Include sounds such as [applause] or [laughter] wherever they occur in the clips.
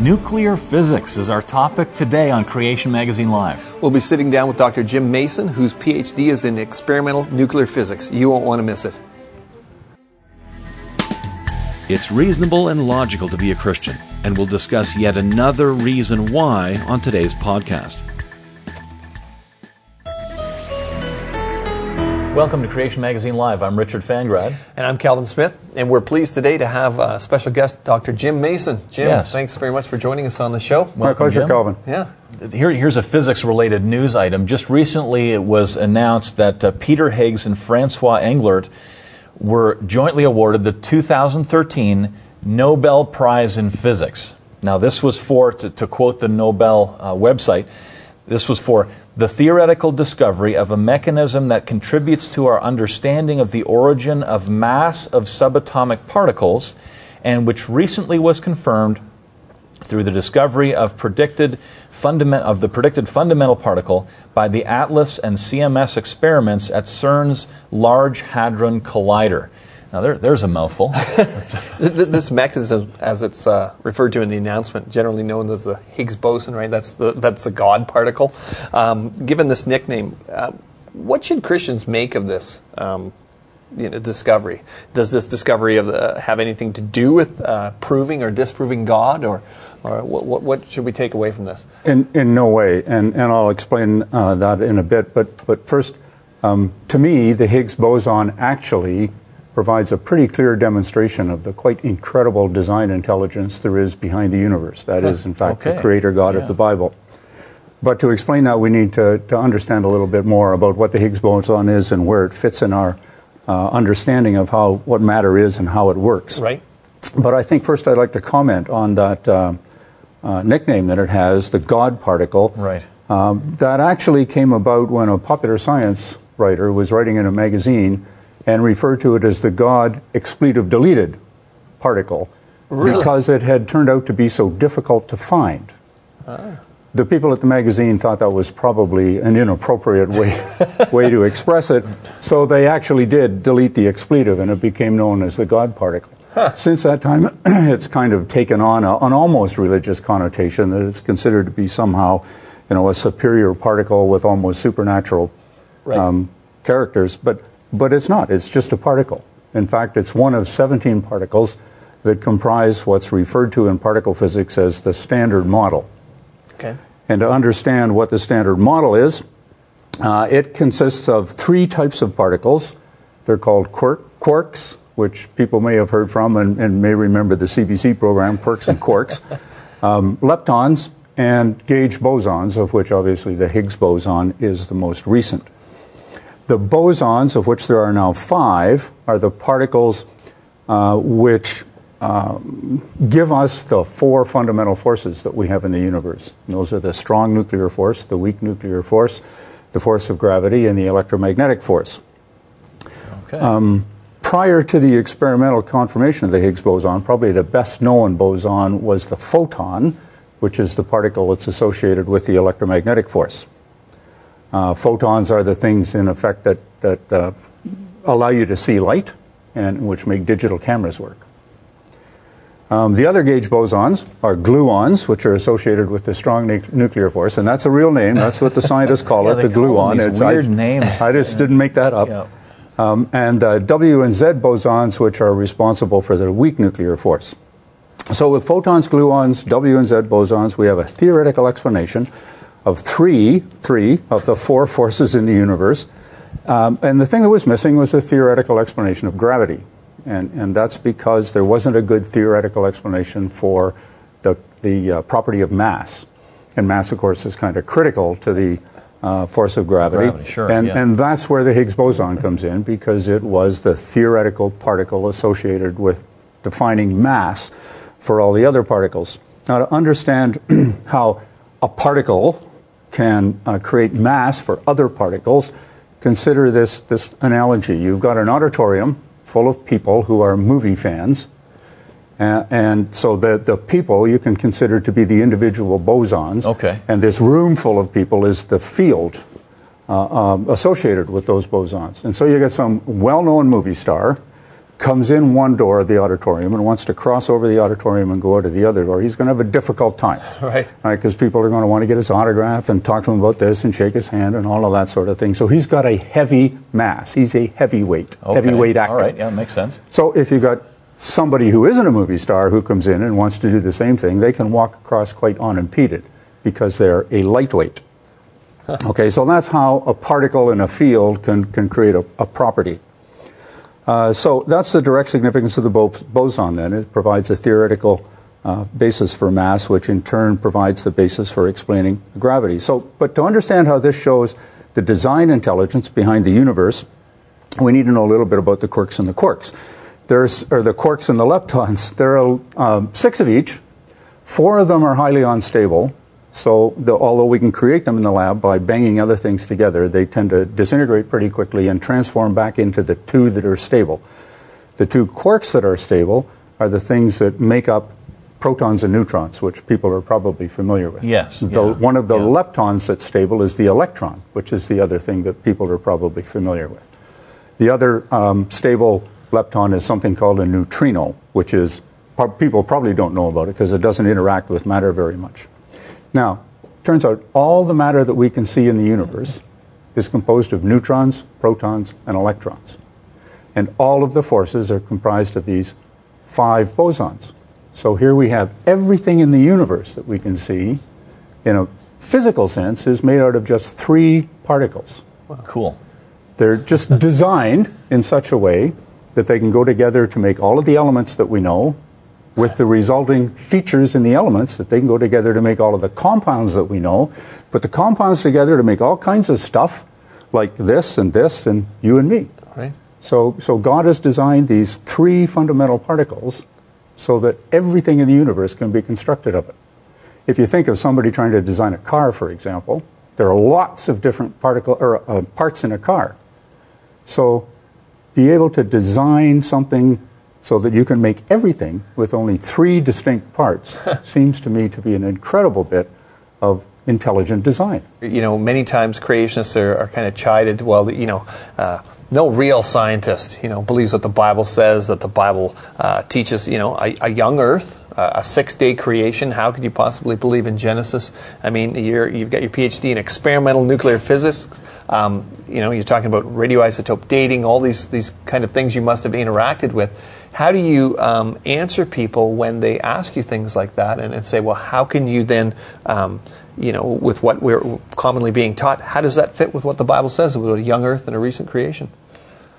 Nuclear physics is our topic today on Creation Magazine Live. We'll be sitting down with Dr. Jim Mason, whose PhD is in experimental nuclear physics. You won't want to miss it. It's reasonable and logical to be a Christian, and we'll discuss yet another reason why on today's podcast. Welcome to Creation Magazine Live. I'm Richard Fangrad. And I'm Calvin Smith, and we're pleased today to have a special guest, Dr. Jim Mason. Jim, Yes. thanks very much for joining us on the show. My pleasure, Jim. Calvin. Yeah. Here, here's a physics related news item. Just recently, it was announced that uh, Peter Higgs and Francois Englert were jointly awarded the 2013 Nobel Prize in Physics. Now, this was for, to, to quote the Nobel uh, website, this was for the theoretical discovery of a mechanism that contributes to our understanding of the origin of mass of subatomic particles and which recently was confirmed through the discovery of predicted fundament of the predicted fundamental particle by the ATLAS and CMS experiments at CERN's Large Hadron Collider. Now there, there's a mouthful. [laughs] Th- th- This mechanism, as it's uh, referred to in the announcement, generally known as the Higgs boson, right? That's the that's the God particle. Um, given this nickname, uh, what should Christians make of this um, you know, discovery? Does this discovery of the, have anything to do with uh, proving or disproving God, or or what, what, what should we take away from this? In, in no way, and, and I'll explain uh, that in a bit. But, but first, um, to me, the Higgs boson actually provides a pretty clear demonstration of the quite incredible design intelligence there is behind the universe. That is, in fact, Okay. the creator God Yeah. of the Bible. But to explain that, we need to, to understand a little bit more about what the Higgs boson is and where it fits in our uh, understanding of how what matter is and how it works. Right. But I think first I'd like to comment on that uh, uh, nickname that it has, the God particle. Right. Um, that actually came about when a popular science writer was writing in a magazine and refer to it as the God expletive deleted particle Really? because it had turned out to be so difficult to find. The people at the magazine thought that was probably an inappropriate way, [laughs] way to express it, so they actually did delete the expletive and it became known as the God particle. Since that time, [clears throat] it's kind of taken on a, an almost religious connotation that it's considered to be somehow, you know, a superior particle with almost supernatural Right. um, characters, but but it's not. It's just a particle. In fact, it's one of 17 particles that comprise what's referred to in particle physics as the standard model. Okay. And to understand what the standard model is, uh, it consists of three types of particles. They're called quirk, quarks, which people may have heard from and, and may remember the CBC program, Quirks and Quarks, [laughs] um, leptons, and gauge bosons, of which obviously the Higgs boson is the most recent. The bosons, of which there are now five, are the particles uh, which um, give us the four fundamental forces that we have in the universe. And those are the strong nuclear force, the weak nuclear force, the force of gravity, and the electromagnetic force. Okay. Um, Prior to the experimental confirmation of the Higgs boson, probably the best known boson was the photon, which is the particle that's associated with the electromagnetic force. Uh, photons are the things, in effect, that, that uh, allow you to see light and which make digital cameras work. Um, the other gauge bosons are gluons, which are associated with the strong nu- nuclear force, and that's a real name. That's what the scientists call [laughs] Yeah, it, the gluon. these I- weird names. I just didn't make that up. Yeah. Um, and uh, W and Z bosons, which are responsible for the weak nuclear force. So, with photons, gluons, W and Z bosons, we have a theoretical explanation of three, three of the four forces in the universe. Um, and the thing that was missing was a theoretical explanation of gravity. And, and that's because there wasn't a good theoretical explanation for the, the uh, property of mass. And mass, of course, is kind of critical to the uh, force of gravity. Gravity, sure, and, yeah. and that's where the Higgs boson comes in because it was the theoretical particle associated with defining mass for all the other particles. Now, to understand [clears throat] how a particle can uh, create mass for other particles, consider this, this analogy. You've got an auditorium full of people who are movie fans. Uh, and so the, the people you can consider to be the individual bosons. Okay. And this room full of people is the field uh, um, associated with those bosons. And so you get some well known movie star comes in one door of the auditorium and wants to cross over the auditorium and go out of the other door, he's going to have a difficult time. [laughs] Right. Right, because people are going to want to get his autograph and talk to him about this and shake his hand and all of that sort of thing. So he's got a heavy mass. He's a heavyweight, Okay. heavyweight actor. All right, yeah, makes sense. So if you've got somebody who isn't a movie star who comes in and wants to do the same thing, they can walk across quite unimpeded because they're a lightweight. okay, so that's how a particle in a field can, can create a, a property. Uh, so that's the direct significance of the bo- boson then. It provides a theoretical uh, basis for mass, which in turn provides the basis for explaining gravity. So, but to understand how this shows the design intelligence behind the universe, we need to know a little bit about the quarks and the quarks. There's, or the quarks and the leptons. There are um, six of each. Four of them are highly unstable. So, the, although we can create them in the lab by banging other things together, they tend to disintegrate pretty quickly and transform back into the two that are stable. The two quarks that are stable are the things that make up protons and neutrons, which people are probably familiar with. Yes, The, yeah, one of the yeah. leptons that's stable is the electron, which is the other thing that people are probably familiar with. The other um, stable lepton is something called a neutrino, which is people probably don't know about it because it doesn't interact with matter very much. Now, turns out all the matter that we can see in the universe is composed of neutrons, protons, and electrons. And all of the forces are comprised of these five bosons. So here we have everything in the universe that we can see in a physical sense is made out of just three particles. Cool. They're just designed in such a way that they can go together to make all of the elements that we know with the resulting features in the elements that they can go together to make all of the compounds that we know, put the compounds together to make all kinds of stuff like this and this and you and me. Right. So, so God has designed these three fundamental particles so that everything in the universe can be constructed of it. If you think of somebody trying to design a car, for example, there are lots of different particle or uh, parts in a car. So, be able to design something so that you can make everything with only three distinct parts [laughs] seems to me to be an incredible bit of intelligent design. you know, many times creationists are, are kind of chided. Well, you know, uh, no real scientist, you know, believes what the Bible says. That the Bible uh, teaches, you know, a, a young Earth, uh, a six-day creation. How could you possibly believe in Genesis? I mean, you're, you've got your PhD in experimental nuclear physics. Um, you know, you're talking about radioisotope dating. All these these kind of things you must have interacted with. How do you um, answer people when they ask you things like that and, and say, well, how can you then, um, you know, with what we're commonly being taught, how does that fit with what the Bible says about a young earth and a recent creation?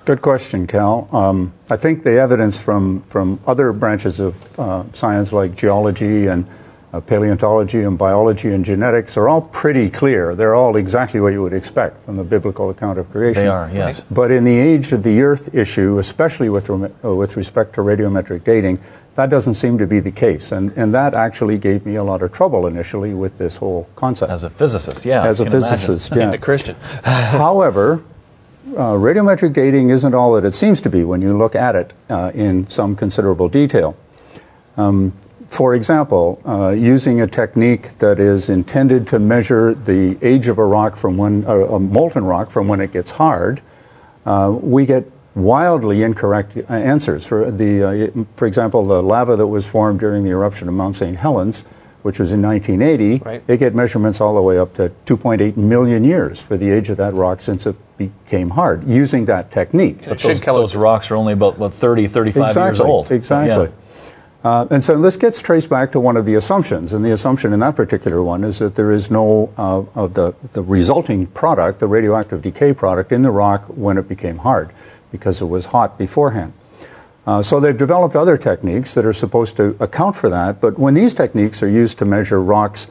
Good question, Cal. Um, I think the evidence from, from other branches of uh, science like geology and uh, paleontology and biology and genetics are all pretty clear. They're all exactly what you would expect from the biblical account of creation. They are, yes. But in the age of the Earth issue, especially with, uh, with respect to radiometric dating, that doesn't seem to be the case. And, and that actually gave me a lot of trouble initially with this whole concept. As a physicist, yeah. As a can imagine. physicist, Being yeah. a Christian. However, uh, radiometric dating isn't all that it seems to be when you look at it uh, in some considerable detail. Um, for example, uh, using a technique that is intended to measure the age of a rock from when uh, a molten rock from when it gets hard, uh, we get wildly incorrect uh, answers. For the, for example, the lava that was formed during the eruption of Mount St. Helens, which was in 1980, Right. they get measurements all the way up to 2.8 million years for the age of that rock since it became hard using that technique. But should Those, those rocks are only about, what, 30, 35 exactly, years old. Exactly. Yeah. Uh, and so this gets traced back to one of the assumptions, and the assumption in that particular one is that there is no uh, of the the resulting product, the radioactive decay product, in the rock when it became hard, because it was hot beforehand. Uh, so they've developed other techniques that are supposed to account for that, but when these techniques are used to measure rocks,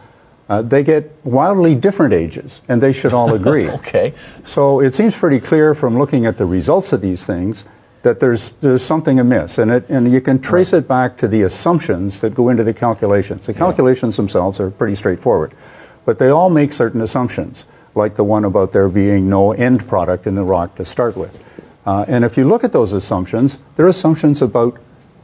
uh, they get wildly different ages, and they should all [laughs] agree. Okay. So it seems pretty clear from looking at the results of these things that there's there's something amiss, and it and you can trace it back to the assumptions that go into the calculations. The calculations themselves are pretty straightforward, but they all make certain assumptions, like the one about there being no end product in the rock to start with. Uh, and if you look at those assumptions, they're assumptions about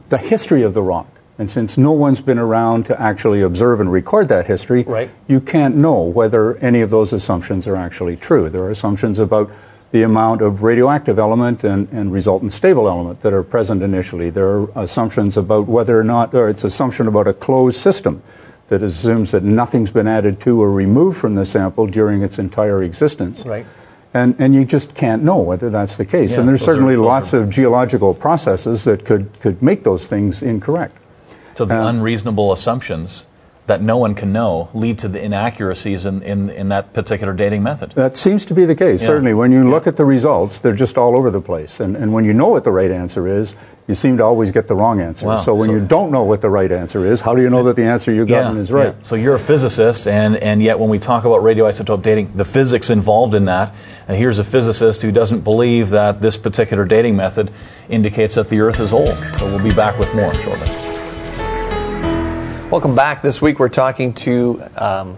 the history of the rock. And since no one's been around to actually observe and record that history, Right. you can't know whether any of those assumptions are actually true. There are assumptions about the amount of radioactive element and, and resultant stable element that are present initially. There are assumptions about whether or not, or it's assumption about a closed system that assumes that nothing's been added to or removed from the sample during its entire existence. Right. And, and you just can't know whether that's the case. Yeah, and there's those are- certainly lots are- of geological processes that could, could make those things incorrect. So the Uh, unreasonable assumptions that no one can know lead to the inaccuracies in, in, in that particular dating method. That seems to be the case, Yeah. certainly. When you look at the results, they're just all over the place. And, and when you know what the right answer is, you seem to always get the wrong answer. Wow. So when So- you don't know what the right answer is, how do you know that the answer you've gotten is right? yeah. So you're a physicist, and, and yet when we talk about radioisotope dating, the physics involved in that, and here's a physicist who doesn't believe that this particular dating method indicates that the Earth is old. So we'll be back with more shortly. Welcome back. This week we're talking to um,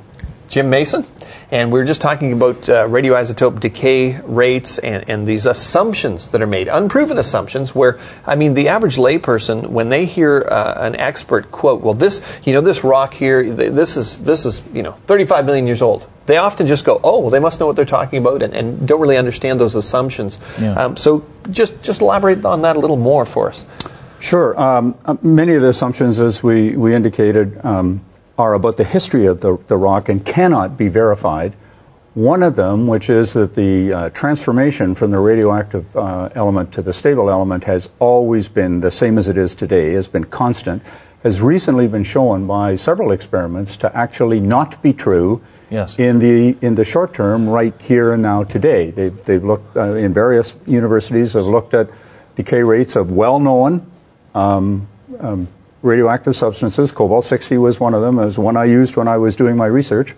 Jim Mason, and we're just talking about uh, radioisotope decay rates and, and these assumptions that are made, unproven assumptions. Where I mean, the average layperson, when they hear uh, an expert quote, "Well, this, you know, this rock here, th- this is this is you know 35 million years old," they often just go, "Oh, well, they must know what they're talking about," and, and don't really understand those assumptions. Yeah. Um, so just just elaborate on that a little more for us. Sure. Um, uh, many of the assumptions, as we, we indicated, um, are about the history of the, the rock and cannot be verified. One of them, which is that the uh, transformation from the radioactive uh, element to the stable element has always been the same as it is today, has been constant, has recently been shown by several experiments to actually not be true Yes. in the in the short term, right here and now today. They've, they've looked uh, in various universities have looked at decay rates of well-known um, um, radioactive substances. Cobalt 60 was one of them. It was one I used when I was doing my research,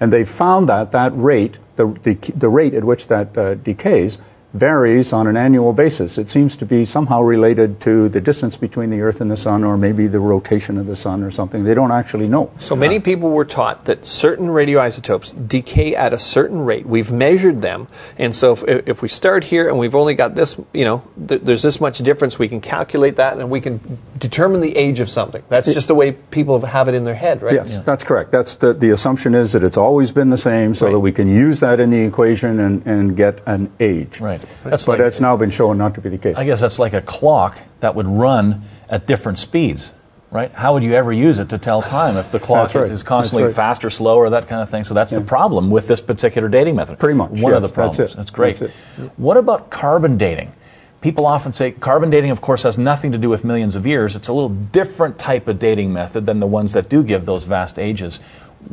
and they found that that rate, the the, the rate at which that uh, decays, varies on an annual basis. It seems to be somehow related to the distance between the Earth and the Sun, or maybe the rotation of the Sun, or something. They don't actually know. So many people were taught that certain radioisotopes decay at a certain rate. We've measured them, and so if, if we start here and we've only got this, you know, th- there's this much difference, we can calculate that and we can determine the age of something. That's just the way people have it in their head, right? Yes, that's correct. That's the, the assumption is that it's always been the same, so Right. that we can use that in the equation and, and get an age. Right. That's but like- it's now been shown not to be the case. I guess that's like a clock that would run at different speeds, right? How would you ever use it to tell time if the clock right. is constantly That's right. faster, slower, that kind of thing? So that's the problem with this particular dating method. Pretty much, One of the problems. that's. That's great. That's What about carbon dating? People often say carbon dating, of course, has nothing to do with millions of years. It's a little different type of dating method than the ones that do give those vast ages.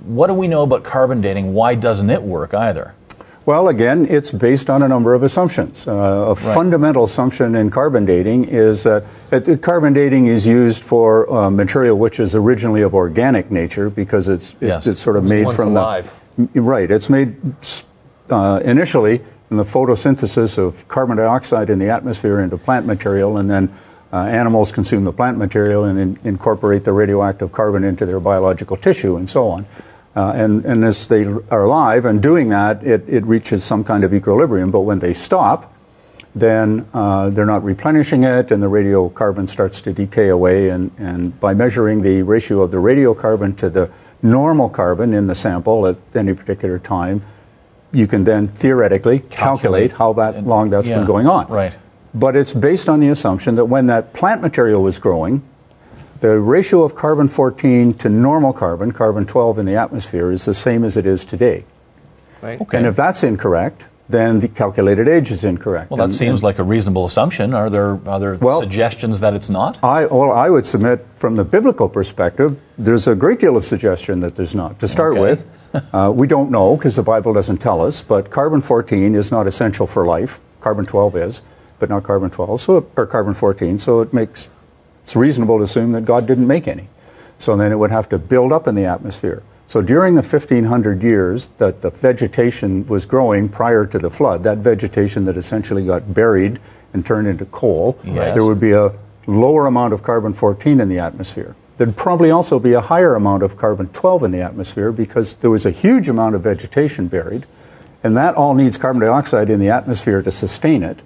What do we know about carbon dating? Why doesn't it work either? Well, again, it's based on a number of assumptions. Uh, a fundamental assumption in carbon dating is that uh, carbon dating is used for uh, material which is originally of organic nature because it's, it's, Yes. it's sort of made from alive. the. Right. It's made uh, initially in the photosynthesis of carbon dioxide in the atmosphere into plant material, and then uh, animals consume the plant material and in- incorporate the radioactive carbon into their biological tissue and so on. Uh, and, and as they are alive and doing that, it, it reaches some kind of equilibrium. But when they stop, then uh, they're not replenishing it, and the radiocarbon starts to decay away. And, and by measuring the ratio of the radiocarbon to the normal carbon in the sample at any particular time, you can then theoretically calculate, Calculate. how that long that's Yeah, been going on. right. But it's based on the assumption that when that plant material was growing, the ratio of carbon 14 to normal carbon, carbon 12 in the atmosphere, is the same as it is today. Right? Okay. And if that's incorrect, then the calculated age is incorrect. Well, that And- seems and like a reasonable assumption. Are there other Well- suggestions that it's not? I, well, I would submit from the biblical perspective, there's a great deal of suggestion that there's not. To start Okay. with, uh, we don't know because the Bible doesn't tell us, but carbon 14 is not essential for life. Carbon 12 is, but not carbon 12, so or carbon 14. So it makes it's reasonable to assume that God didn't make any. So then it would have to build up in the atmosphere. So during the 1500 years that the vegetation was growing prior to the flood, that vegetation that essentially got buried and turned into coal, Yes. there would be a lower amount of carbon 14 in the atmosphere. There'd probably also be a higher amount of carbon 12 in the atmosphere because there was a huge amount of vegetation buried, and that all needs carbon dioxide in the atmosphere to sustain it.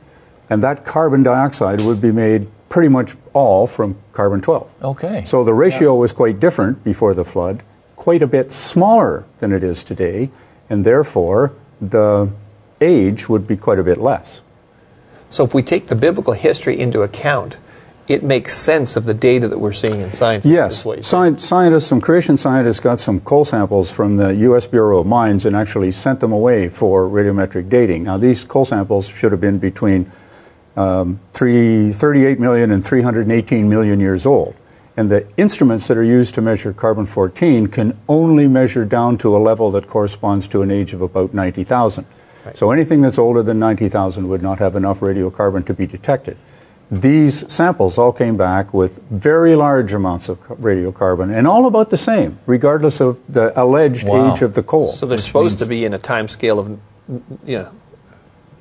And that carbon dioxide would be made pretty much all from carbon 12. Okay. So the ratio was quite different before the flood, quite a bit smaller than it is today, and therefore the age would be quite a bit less. So if we take the biblical history into account, it makes sense of the data that we're seeing in science. Yes, Sci- scientists, some creation scientists got some coal samples from the U.S. Bureau of Mines and actually sent them away for radiometric dating. Now, these coal samples should have been between um, three, 38 million and 318 million years old. And the instruments that are used to measure carbon 14 can only measure down to a level that corresponds to an age of about 90,000. Right. So anything that's older than 90,000 would not have enough radiocarbon to be detected. These samples all came back with very large amounts of radiocarbon and all about the same, regardless of the alleged wow. age of the coal. So they're supposed to be in a time scale of, you know,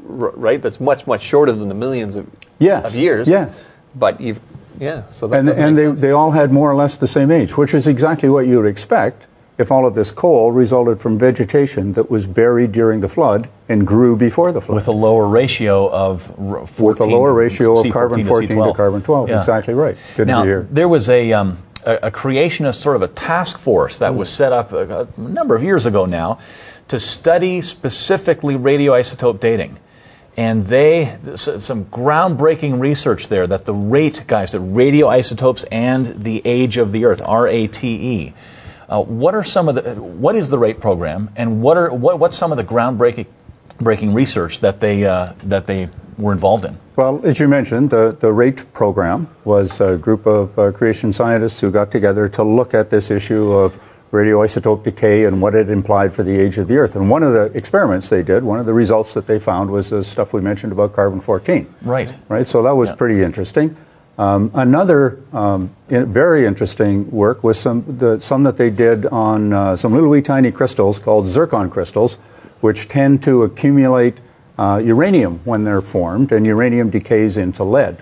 right? That's much, much shorter than the millions of, yes. of years. Yes. But you've, yeah, so that And, and they, they all had more or less the same age, which is exactly what you would expect if all of this coal resulted from vegetation that was buried during the flood and grew before the flood. With a lower ratio of 14, With a lower ratio of carbon 14 to, to carbon 12. Yeah. Exactly right. Good now, there was a, um, a, a, creationist sort of a task force that mm. was set up a, a number of years ago now to study specifically radioisotope dating and they some groundbreaking research there that the rate guys the radioisotopes and the age of the earth r-a-t-e uh, what are some of the what is the rate program and what are what, what's some of the groundbreaking breaking research that they uh, that they were involved in? Well as you mentioned the, the rate program was a group of uh, creation scientists who got together to look at this issue of radioisotope decay and what it implied for the age of the Earth. And one of the experiments they did, one of the results that they found was the stuff we mentioned about carbon 14. Right. Right. So that was yeah. pretty interesting. Um, another um, in, very interesting work was some, the, some that they did on uh, some little wee tiny crystals called zircon crystals, which tend to accumulate uh, uranium when they're formed, and uranium decays into lead.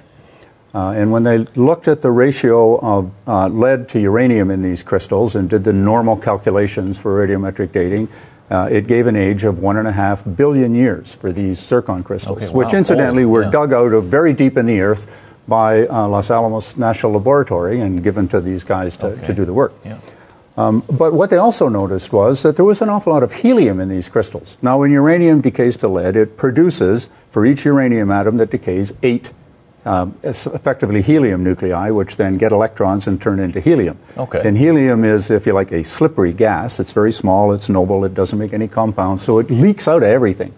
Uh, and when they looked at the ratio of uh, lead to uranium in these crystals and did the normal calculations for radiometric dating, uh, it gave an age of one and a half billion years for these zircon crystals, okay, wow. which incidentally were yeah. dug out of very deep in the earth by uh, Los Alamos National Laboratory and given to these guys to, okay. to do the work. Yeah. Um, but what they also noticed was that there was an awful lot of helium in these crystals. Now, when uranium decays to lead, it produces, for each uranium atom that decays, eight um, effectively helium nuclei, which then get electrons and turn into helium. Okay. And helium is, if you like, a slippery gas. It's very small, it's noble, it doesn't make any compounds, so it leaks out of everything.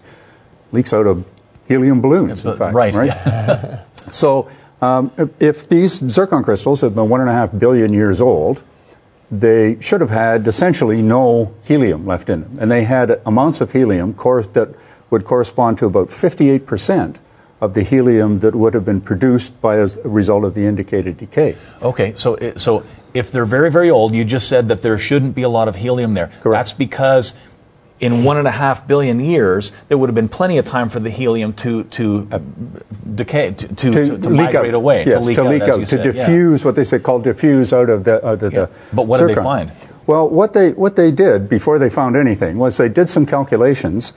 Leaks out of helium balloons, in fact. Right. right? [laughs] [laughs] so um, if these zircon crystals have been one and a half billion years old, they should have had essentially no helium left in them. And they had amounts of helium that would correspond to about 58 percent of the helium that would have been produced by a result of the indicated decay. Okay, so so if they're very very old, you just said that there shouldn't be a lot of helium there. Correct. That's because in one and a half billion years, there would have been plenty of time for the helium to to uh, decay, to, to, to, to migrate out. away, yes, to leak to out, leak out, to diffuse, yeah. what they say called diffuse out of the out of yeah. the. But what zircon. did they find? Well, what they what they did before they found anything was they did some calculations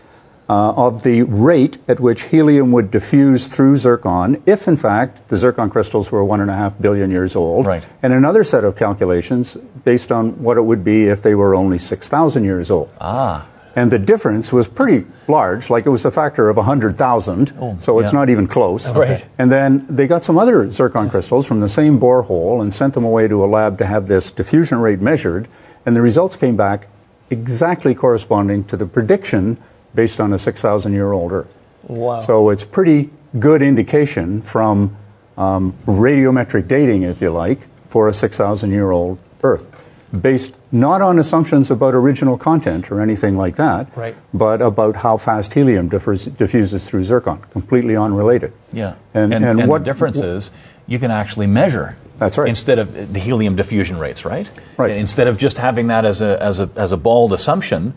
uh, of the rate at which helium would diffuse through zircon if, in fact, the zircon crystals were one and a half billion years old. Right. And another set of calculations based on what it would be if they were only 6,000 years old. Ah. And the difference was pretty large, like it was a factor of 100,000, oh, so it's yeah. not even close. [laughs] Right. And then they got some other zircon crystals from the same borehole and sent them away to a lab to have this diffusion rate measured, and the results came back exactly corresponding to the prediction based on a 6,000 year old Earth. Wow. So it's pretty good indication from um, radiometric dating, if you like, for a 6,000 year old Earth, based not on assumptions about original content or anything like that, right. but about how fast helium differs, diffuses through zircon, completely unrelated. Yeah. And, and, and, and what, the difference is you can actually measure that's right. Instead of the helium diffusion rates, right? Right. Instead of just having that as a, as a, as a bald assumption,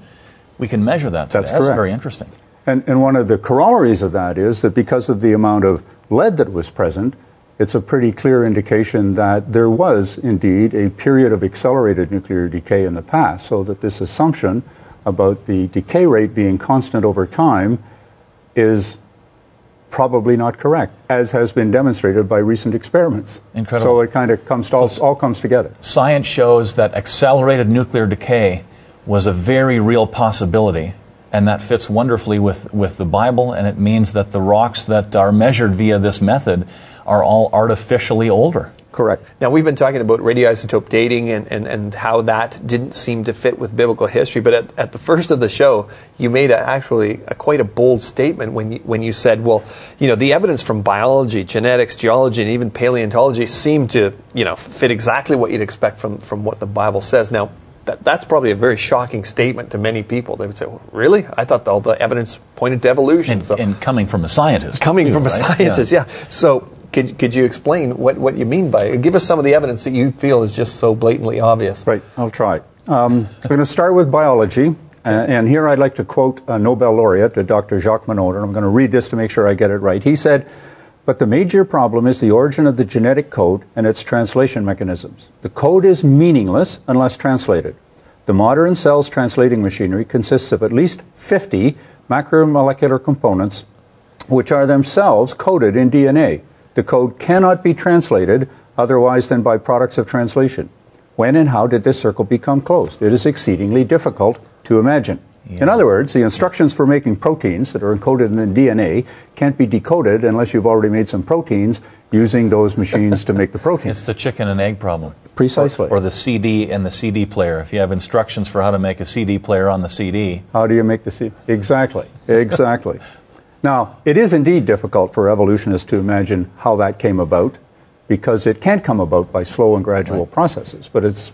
we can measure that. Today. That's correct. Very interesting. And, and one of the corollaries of that is that because of the amount of lead that was present, it's a pretty clear indication that there was indeed a period of accelerated nuclear decay in the past, so that this assumption about the decay rate being constant over time is probably not correct, as has been demonstrated by recent experiments. Incredible. So it kind of comes to all, all comes together. Science shows that accelerated nuclear decay was a very real possibility and that fits wonderfully with, with the Bible, and it means that the rocks that are measured via this method are all artificially older. Correct. Now, we've been talking about radioisotope dating and, and, and how that didn't seem to fit with biblical history, but at, at the first of the show, you made a, actually a, quite a bold statement when you, when you said, well, you know, the evidence from biology, genetics, geology, and even paleontology seemed to, you know, fit exactly what you'd expect from, from what the Bible says. Now, that, that's probably a very shocking statement to many people. They would say, well, "Really? I thought all the evidence pointed to evolution." And, so, and coming from a scientist. coming too, from a scientist, yeah. So, could, could you explain what, what you mean by it? Give us some of the evidence that you feel is just so blatantly obvious. Right, I'll try. Um, I'm going to start with biology. Uh, and here I'd like to quote a Nobel laureate, uh, Dr. Jacques Monod, and I'm going to read this to make sure I get it right. He said, But the major problem is the origin of the genetic code and its translation mechanisms. The code is meaningless unless translated. The modern cell's translating machinery consists of at least 50 macromolecular components which are themselves coded in DNA. The code cannot be translated otherwise than by products of translation. When and how did this circle become closed? It is exceedingly difficult to imagine. In other words, the instructions for making proteins that are encoded in the DNA can't be decoded unless you've already made some proteins using those machines to make the [laughs] proteins. It's the chicken and egg problem. Precisely. Or the CD and the CD player. If you have instructions for how to make a CD player on the CD, How do you make the CD? Exactly, exactly. [laughs] now, it is indeed difficult for evolutionists to imagine how that came about because it can't come about by slow and gradual Right. processes, but it's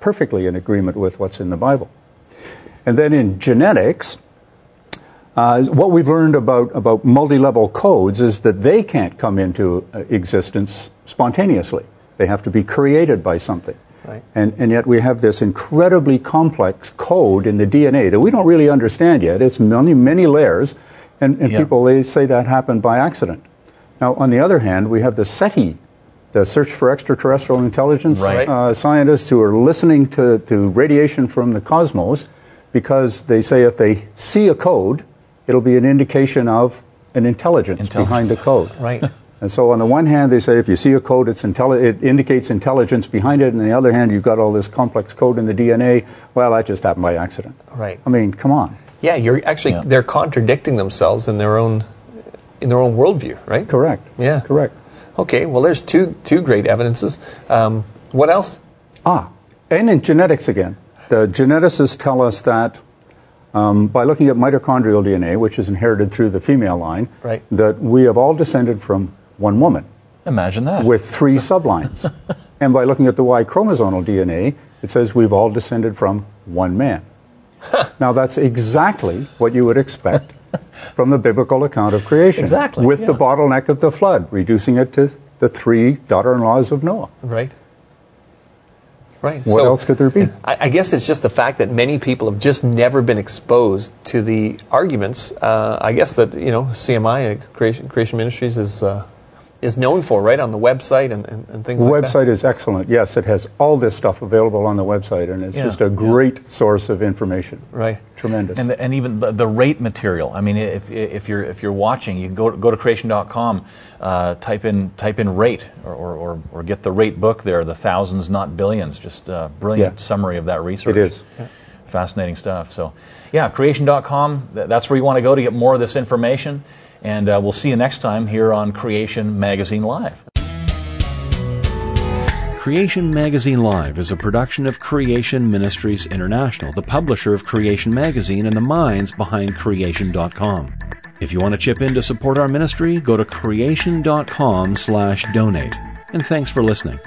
perfectly in agreement with what's in the Bible. And then in genetics, uh, what we've learned about, about multi level codes is that they can't come into uh, existence spontaneously. They have to be created by something. Right. And, and yet we have this incredibly complex code in the DNA that we don't really understand yet. It's many, many layers, and, and Yeah. people they say that happened by accident. Now, on the other hand, we have the SETI, the Search for Extraterrestrial Intelligence Right. uh, scientists who are listening to, to radiation from the cosmos because they say if they see a code, it'll be an indication of an intelligence, Intelligence. behind the code. Right. And so, on the one hand, they say if you see a code, it's intelli- it indicates intelligence behind it. And on the other hand, you've got all this complex code in the DNA. Well, that just happened by accident. Right. I mean, come on. Yeah, you're actually Yeah. they're contradicting themselves in their own in their own worldview, right? Correct. Yeah. Correct. Okay. Well, there's two two great evidences. Um, what else? Ah, and in genetics again, the geneticists tell us that um, by looking at mitochondrial DNA, which is inherited through the female line, Right. that we have all descended from one woman imagine that. with three sublines. [laughs] and by looking at the Y chromosomal DNA, it says we've all descended from one man. now, that's exactly what you would expect [laughs] from the biblical account of creation. Exactly, With the bottleneck of the flood, reducing it to the three daughter in laws of Noah. Right. Right. What else could there be? I, I guess it's just the fact that many people have just never been exposed to the arguments. Uh, I guess that you know CMI uh, Creation, Creation Ministries is uh, is known for right on the website and, and, and things The like website is excellent. Yes, it has all this stuff available on the website, and it's Yeah, just a yeah. great source of information. Right. Tremendous. and, and even the, the rate material. I mean, if, if you're if you're watching, you can go go to creation.com, uh, type in type in rate, or, or, or, or get the rate book there, the thousands, not billions. Just a brilliant Yeah. summary of that research. It is. fascinating stuff. So, yeah, creation.com. That's where you want to go to get more of this information. And uh, we'll see you next time here on Creation Magazine Live. Creation Magazine Live is a production of Creation Ministries International, the publisher of Creation Magazine and the minds behind Creation.com. If you want to chip in to support our ministry, go to creation.com slash donate. And thanks for listening.